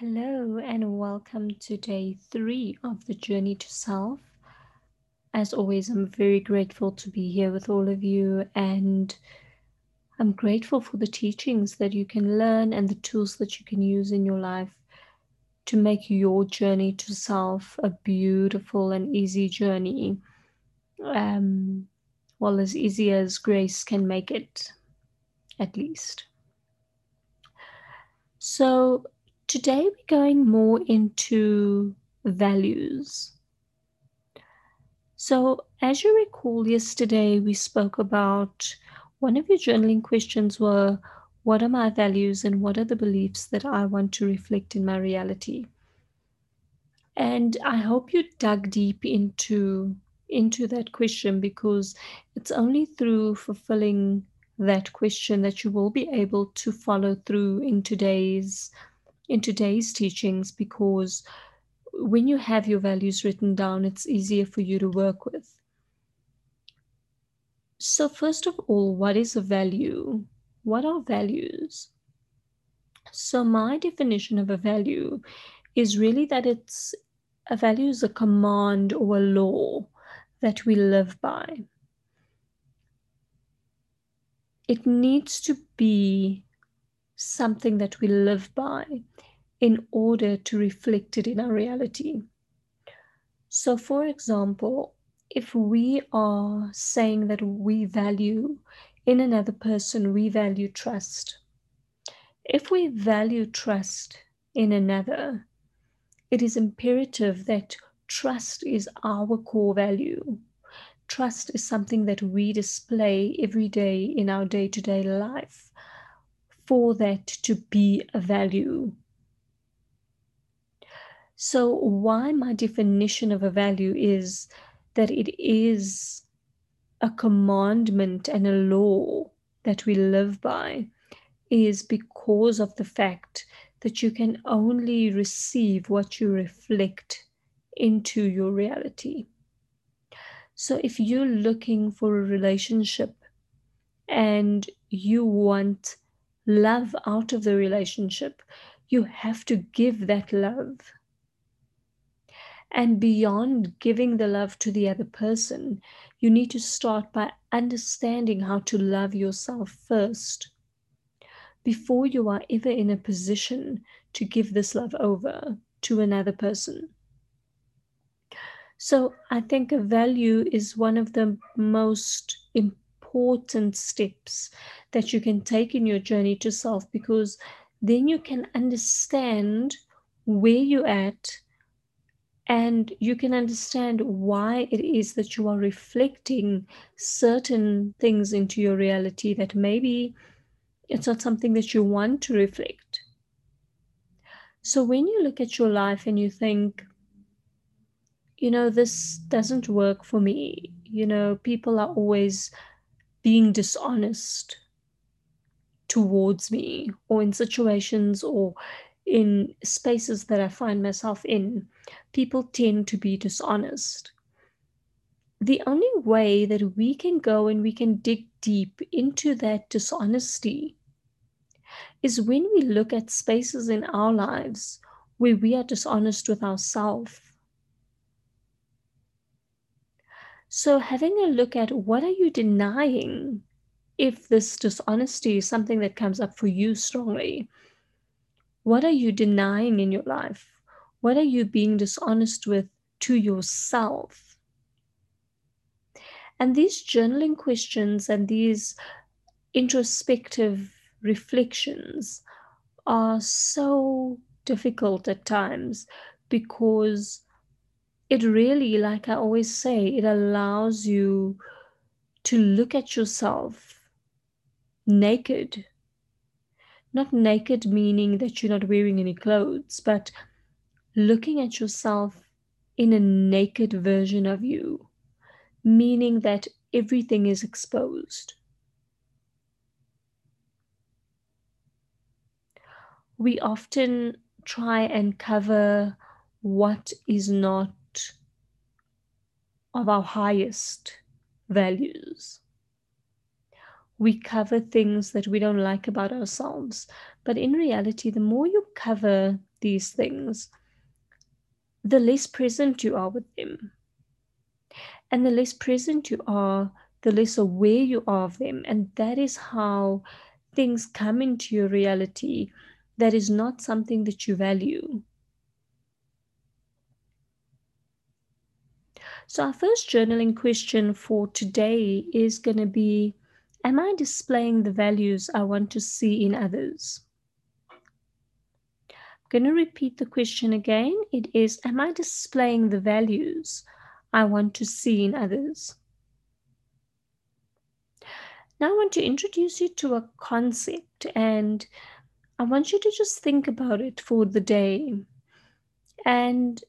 Hello, and welcome to day three of the journey to self. As always, I'm very grateful to be here with all of you, and I'm grateful for the teachings that you can learn and the tools that you can use in your life to make your journey to self a beautiful and easy journey. Um, well, as easy as grace can make it, at least. So, today we're going more into values. So, as you recall, yesterday we spoke about one of your journaling questions were what are my values and what are the beliefs that I want to reflect in my reality? And I hope you dug deep into into that question because it's only through fulfilling that question that you will be able to follow through in today's in today's teachings because when you have your values written down it's easier for you to work with. So first of all what is a value? What are values? So my definition of a value is really that it's a value is a command or a law that we live by. It needs to be something that we live by in order to reflect it in our reality. So, for example, if we are saying that we value in another person, we value trust. If we value trust in another, it is imperative that trust is our core value. Trust is something that we display every day in our day to day life for that to be a value. So, why my definition of a value is that it is a commandment and a law that we live by is because of the fact that you can only receive what you reflect into your reality. So, if you're looking for a relationship and you want love out of the relationship, you have to give that love. And beyond giving the love to the other person, you need to start by understanding how to love yourself first before you are ever in a position to give this love over to another person. So I think a value is one of the most important steps that you can take in your journey to self because then you can understand where you're at and you can understand why it is that you are reflecting certain things into your reality that maybe it's not something that you want to reflect. So when you look at your life and you think, you know, this doesn't work for me, you know, people are always being dishonest towards me or in situations or in spaces that I find myself in, people tend to be dishonest. The only way that we can go and we can dig deep into that dishonesty is when we look at spaces in our lives where we are dishonest with ourselves So, having a look at what are you denying if this dishonesty is something that comes up for you strongly? What are you denying in your life? What are you being dishonest with to yourself? And these journaling questions and these introspective reflections are so difficult at times because it really, like I always say, it allows you to look at yourself naked. Not naked meaning that you're not wearing any clothes, but looking at yourself in a naked version of you, meaning that everything is exposed. We often try and cover what is not of our highest values. We cover things that we don't like about ourselves. But in reality, the more you cover these things, the less present you are with them. And the less present you are, the less aware you are of them. And that is how things come into your reality that is not something that you value. So, our first journaling question for today is going to be Am I displaying the values I want to see in others? I'm going to repeat the question again. It is Am I displaying the values I want to see in others? Now, I want to introduce you to a concept, and I want you to just think about it for the day and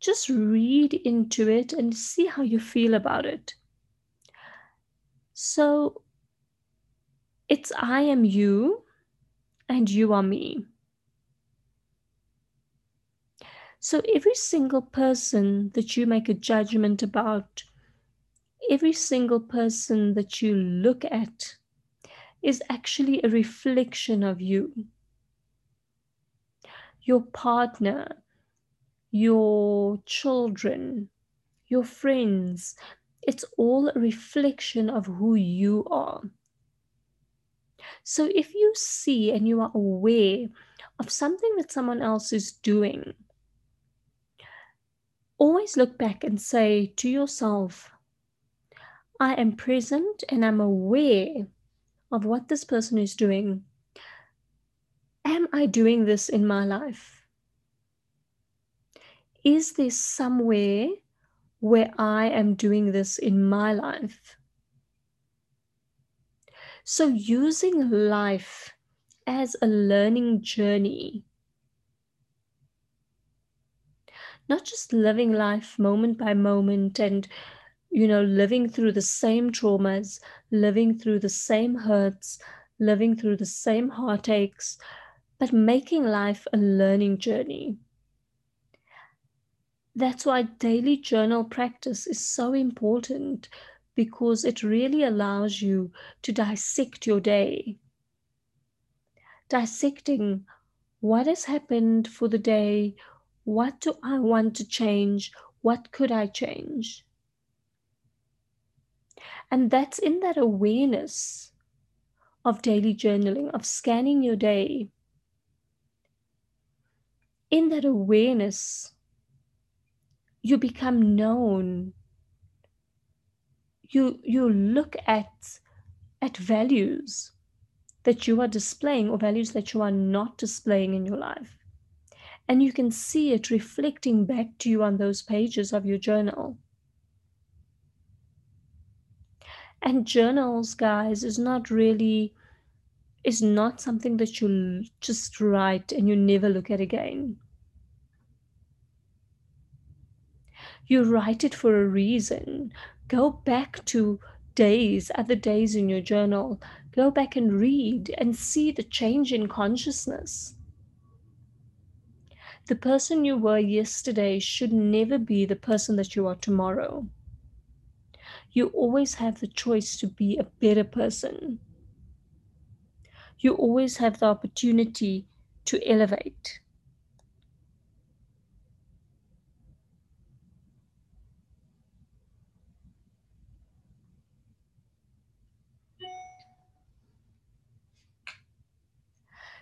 just read into it and see how you feel about it. So, it's I am you and you are me. So, every single person that you make a judgment about every single person that you look at is actually a reflection of you. Your partner, your children, your friends, it's all a reflection of who you are. So if you see and you are aware of something that someone else is doing, always look back and say to yourself, I am present and I'm aware of what this person is doing. Am I doing this in my life? Is there somewhere where I am doing this in my life? So, using life as a learning journey, not just living life moment by moment and you know, living through the same traumas, living through the same hurts, living through the same heartaches, but making life a learning journey. That's why daily journal practice is so important because it really allows you to dissect your day. Dissecting what has happened for the day, what do I want to change, what could I change? And that's in that awareness of daily journaling, of scanning your day. In that awareness, you become known. You, you look at, at values that you are displaying or values that you are not displaying in your life. And you can see it reflecting back to you on those pages of your journal. and journals guys is not really is not something that you just write and you never look at again you write it for a reason go back to days other days in your journal go back and read and see the change in consciousness the person you were yesterday should never be the person that you are tomorrow you always have the choice to be a better person. You always have the opportunity to elevate.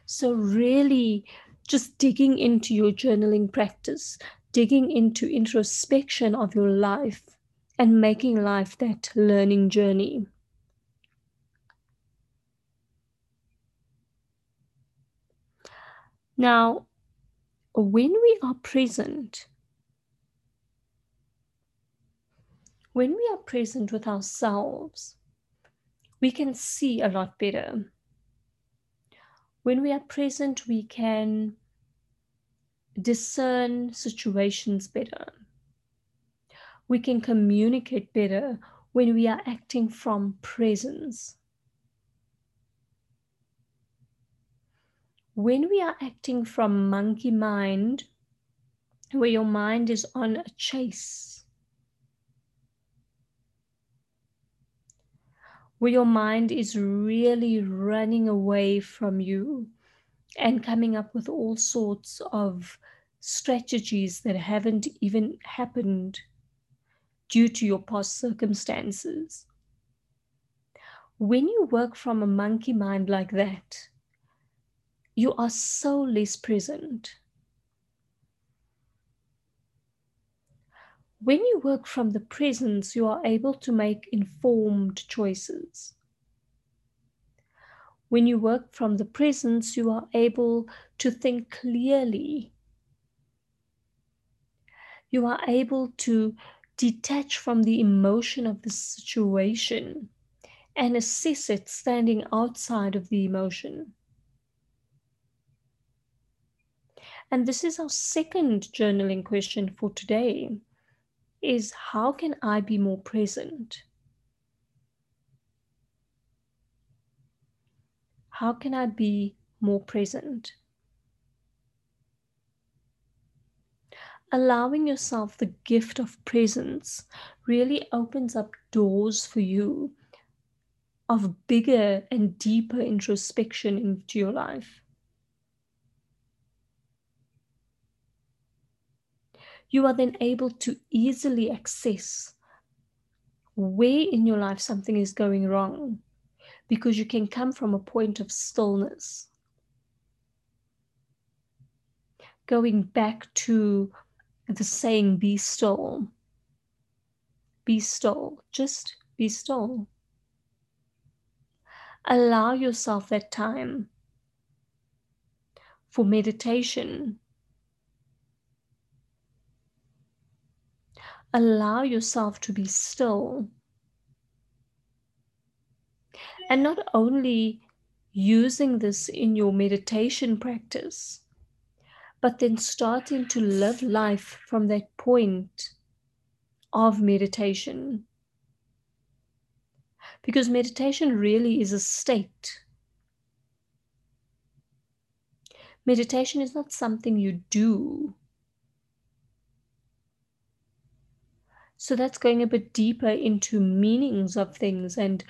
So, really, just digging into your journaling practice, digging into introspection of your life and making life that learning journey. Now, when we are present, when we are present with ourselves, we can see a lot better. When we are present, we can discern situations better we can communicate better when we are acting from presence. When we are acting from monkey mind, where your mind is on a chase, where your mind is really running away from you, and coming up with all sorts of strategies that haven't even happened due to your past circumstances. When you work from a monkey mind like that, you are so less present. When you work from the presence, you are able to make informed choices. When you work from the presence, you are able to think clearly. You are able to detach from the emotion of the situation and assess it standing outside of the emotion. And this is our second journaling question for today is how can I be more present? How can I be more present? Allowing yourself the gift of presence really opens up doors for you of bigger and deeper introspection into your life. You are then able to easily access where in your life something is going wrong because you can come from a point of stillness. Going back to the saying, be still. Be still. Just be still. Allow yourself that time for meditation. Allow yourself to be still and not only using this in your meditation practice, but then starting to live life from that point of meditation. Because meditation really is a state. Meditation is not something you do. So that's going a bit deeper into meanings of things and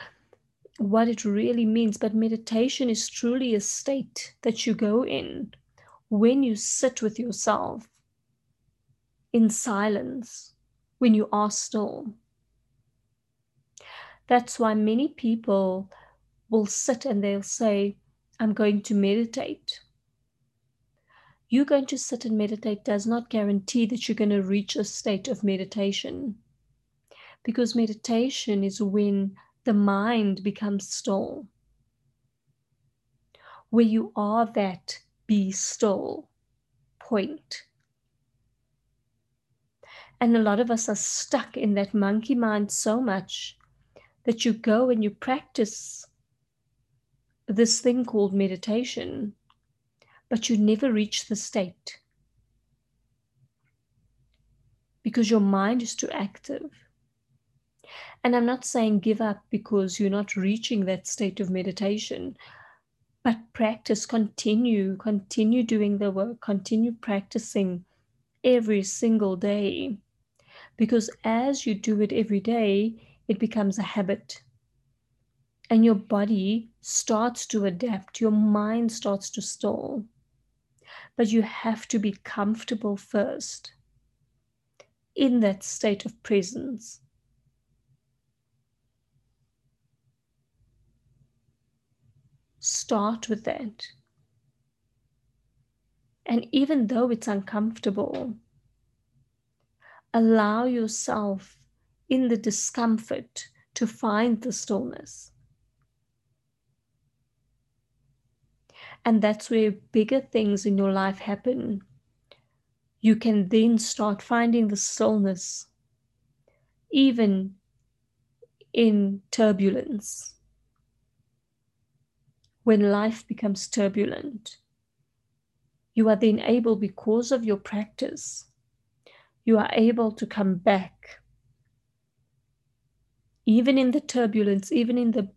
what it really means. But meditation is truly a state that you go in when you sit with yourself in silence, when you are still. That's why many people will sit and they'll say, I'm going to meditate. You going to sit and meditate does not guarantee that you're going to reach a state of meditation. Because meditation is when the mind becomes still. Where you are that be still point. And a lot of us are stuck in that monkey mind so much that you go and you practice this thing called meditation, but you never reach the state because your mind is too active. And I'm not saying give up because you're not reaching that state of meditation, but practice, continue, continue doing the work, continue practicing every single day. Because as you do it every day, it becomes a habit. And your body starts to adapt, your mind starts to stall. But you have to be comfortable first in that state of presence Start with that. And even though it's uncomfortable, allow yourself in the discomfort to find the stillness. And that's where bigger things in your life happen. You can then start finding the stillness, even in turbulence when life becomes turbulent. You are then able, because of your practice, you are able to come back. Even in the turbulence, even in the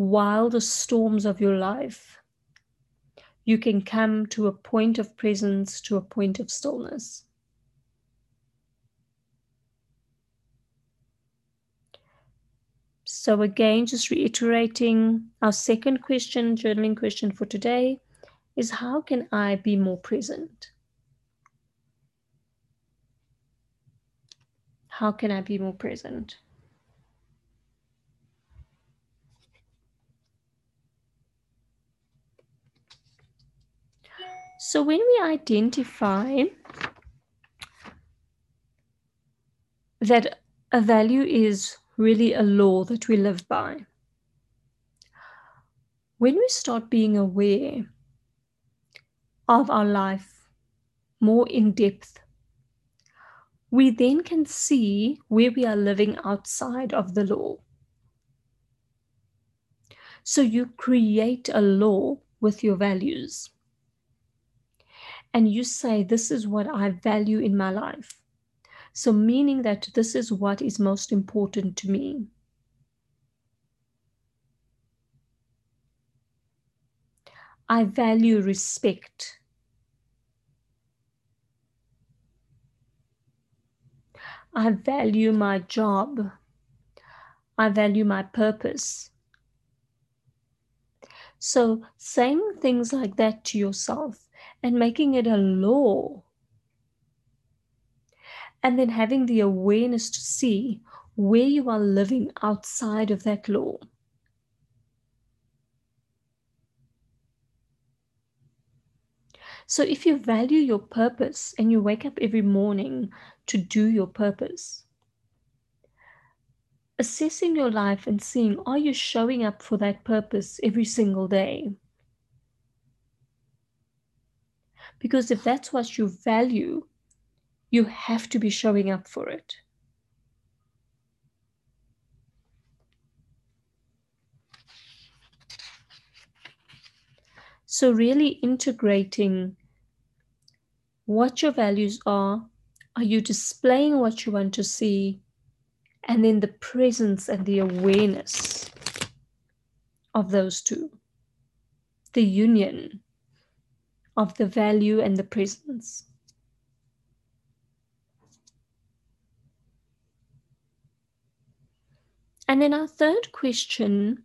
wildest storms of your life, you can come to a point of presence, to a point of stillness. So, again, just reiterating our second question, journaling question for today is how can I be more present? How can I be more present? So, when we identify that a value is really a law that we live by, when we start being aware of our life more in depth, we then can see where we are living outside of the law. So you create a law with your values and you say, This is what I value in my life. So, meaning that this is what is most important to me. I value respect. I value my job. I value my purpose. So, saying things like that to yourself and making it a law. And then having the awareness to see where you are living outside of that law. So, if you value your purpose and you wake up every morning to do your purpose, assessing your life and seeing are you showing up for that purpose every single day? Because if that's what you value, you have to be showing up for it. So, really integrating what your values are. Are you displaying what you want to see? And then the presence and the awareness of those two, the union of the value and the presence. And then our third question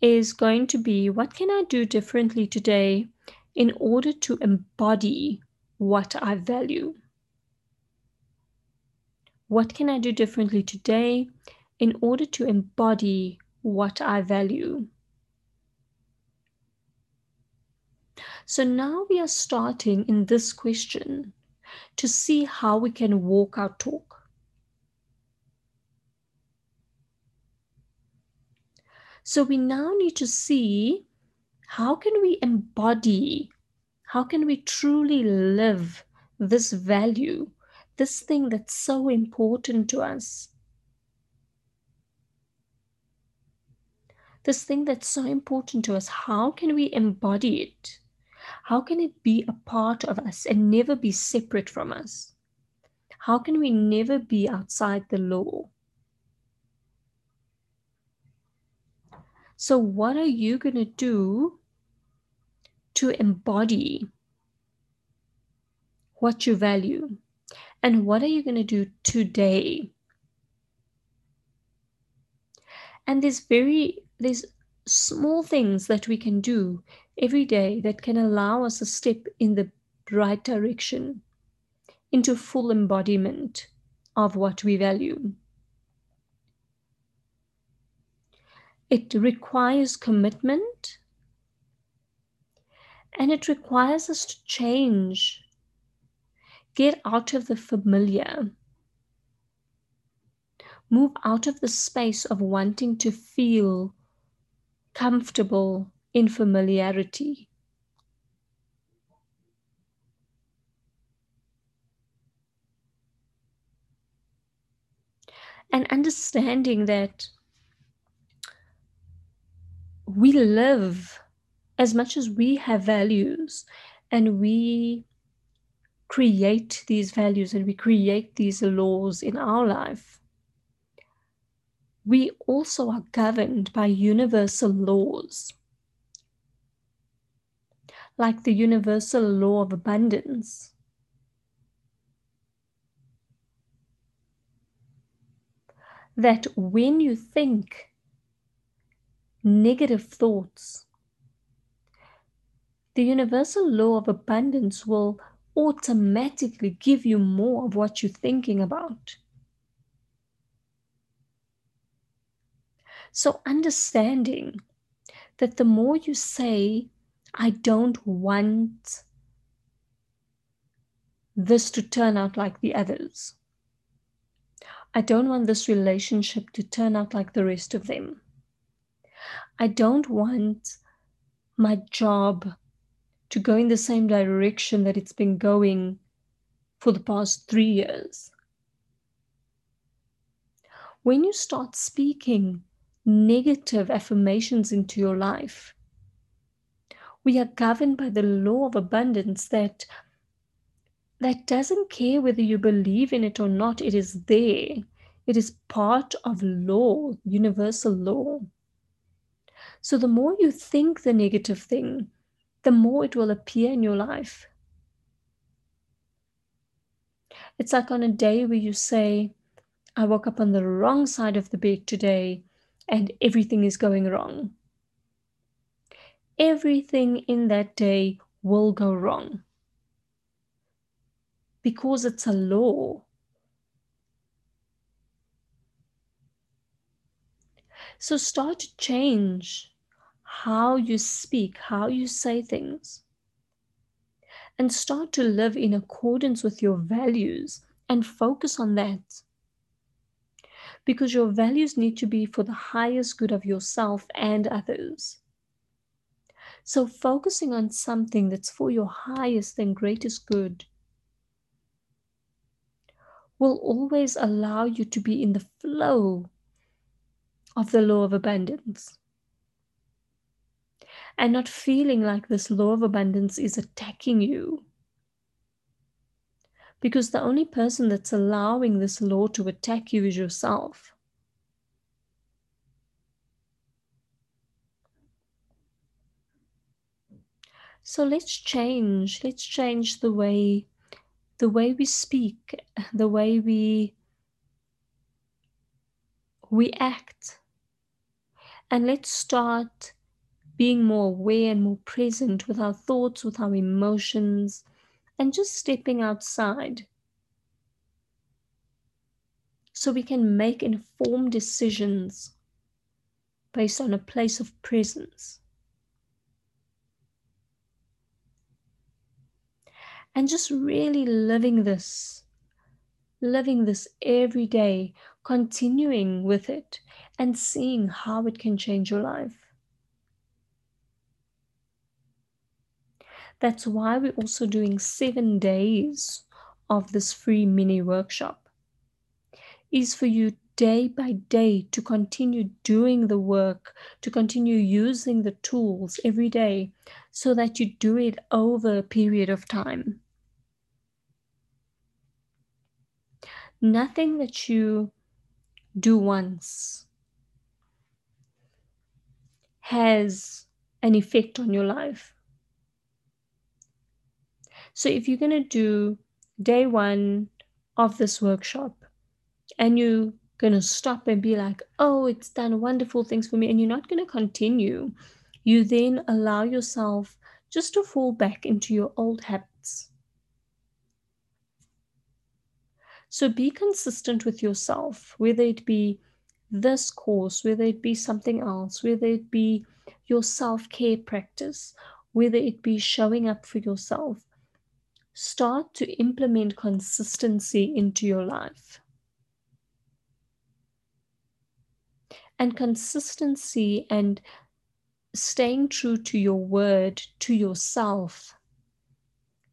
is going to be what can I do differently today in order to embody what I value? What can I do differently today in order to embody what I value? So now we are starting in this question to see how we can walk our talk. So we now need to see how can we embody, how can we truly live this value, this thing that's so important to us. This thing that's so important to us, how can we embody it? How can it be a part of us and never be separate from us? How can we never be outside the law? So, what are you going to do to embody what you value? And what are you going to do today? And there's very, there's small things that we can do every day that can allow us a step in the right direction into full embodiment of what we value. It requires commitment and it requires us to change, get out of the familiar, move out of the space of wanting to feel comfortable in familiarity. And understanding that we live as much as we have values and we create these values and we create these laws in our life, we also are governed by universal laws like the universal law of abundance. That when you think negative thoughts, the universal law of abundance will automatically give you more of what you're thinking about. So, understanding that the more you say, I don't want this to turn out like the others. I don't want this relationship to turn out like the rest of them. I don't want my job to go in the same direction that it's been going for the past three years. When you start speaking negative affirmations into your life, we are governed by the law of abundance that that doesn't care whether you believe in it or not, it is there. It is part of law, universal law. So the more you think the negative thing, the more it will appear in your life. It's like on a day where you say, I woke up on the wrong side of the bed today and everything is going wrong. Everything in that day will go wrong because it's a law. So start to change how you speak, how you say things, and start to live in accordance with your values and focus on that. Because your values need to be for the highest good of yourself and others. So, focusing on something that's for your highest and greatest good will always allow you to be in the flow of the law of abundance. And not feeling like this law of abundance is attacking you. Because the only person that's allowing this law to attack you is yourself. So let's change. Let's change the way the way we speak, the way we we act. And let's start being more aware and more present with our thoughts, with our emotions, and just stepping outside so we can make informed decisions based on a place of presence. And just really living this, living this every day, continuing with it, and seeing how it can change your life. That's why we're also doing seven days of this free mini workshop. Is for you day by day to continue doing the work, to continue using the tools every day so that you do it over a period of time. Nothing that you do once has an effect on your life. So if you're going to do day one of this workshop and you're going to stop and be like, oh, it's done wonderful things for me, and you're not going to continue, you then allow yourself just to fall back into your old habits. So be consistent with yourself, whether it be this course, whether it be something else, whether it be your self care practice, whether it be showing up for yourself. Start to implement consistency into your life. And consistency and staying true to your word, to yourself,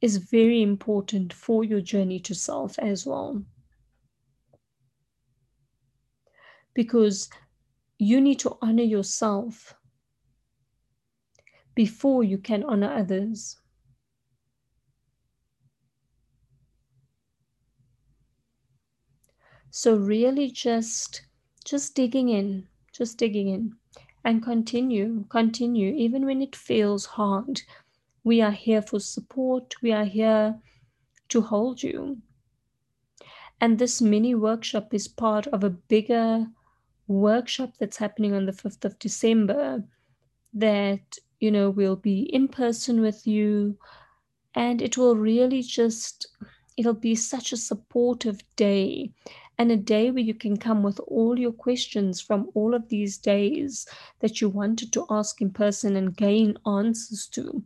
is very important for your journey to self as well. Because you need to honor yourself before you can honor others. So really just just digging in, just digging in and continue, continue even when it feels hard we are here for support. We are here to hold you. And this mini workshop is part of a bigger workshop that's happening on the 5th of December that, you know, we'll be in person with you and it will really just, it'll be such a supportive day and a day where you can come with all your questions from all of these days that you wanted to ask in person and gain answers to.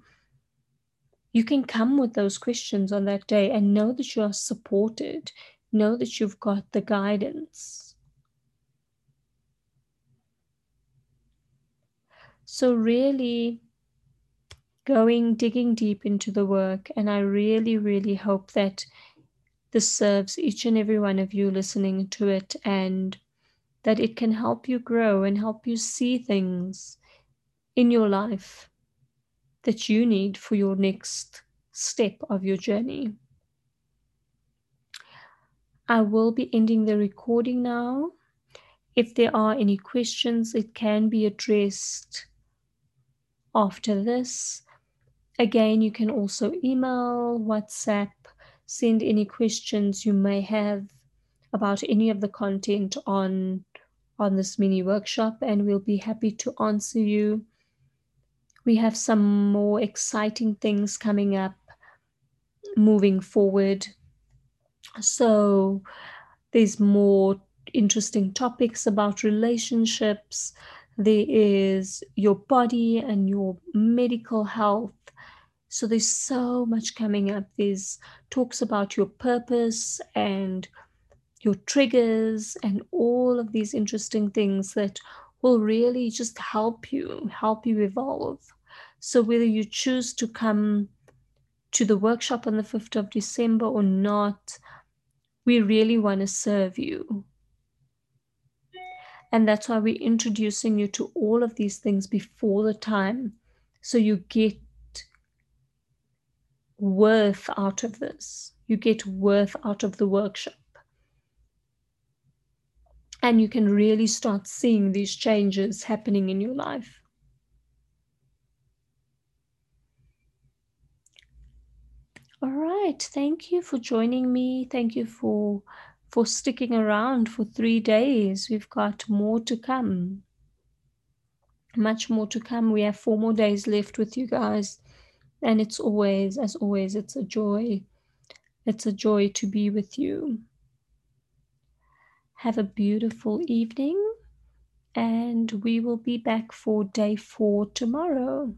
You can come with those questions on that day and know that you are supported, know that you've got the guidance. So, really going, digging deep into the work, and I really, really hope that this serves each and every one of you listening to it and that it can help you grow and help you see things in your life that you need for your next step of your journey. I will be ending the recording now. If there are any questions, it can be addressed after this. Again, you can also email, WhatsApp, send any questions you may have about any of the content on on this mini workshop and we'll be happy to answer you. We have some more exciting things coming up moving forward. So there's more interesting topics about relationships. There is your body and your medical health so there's so much coming up. There's talks about your purpose and your triggers and all of these interesting things that will really just help you, help you evolve. So whether you choose to come to the workshop on the 5th of December or not, we really want to serve you. And that's why we're introducing you to all of these things before the time. So you get worth out of this. You get worth out of the workshop. And you can really start seeing these changes happening in your life. All right. Thank you for joining me. Thank you for for sticking around for 3 days. We've got more to come. Much more to come. We have 4 more days left with you guys. And it's always, as always, it's a joy. It's a joy to be with you. Have a beautiful evening, and we will be back for day four tomorrow.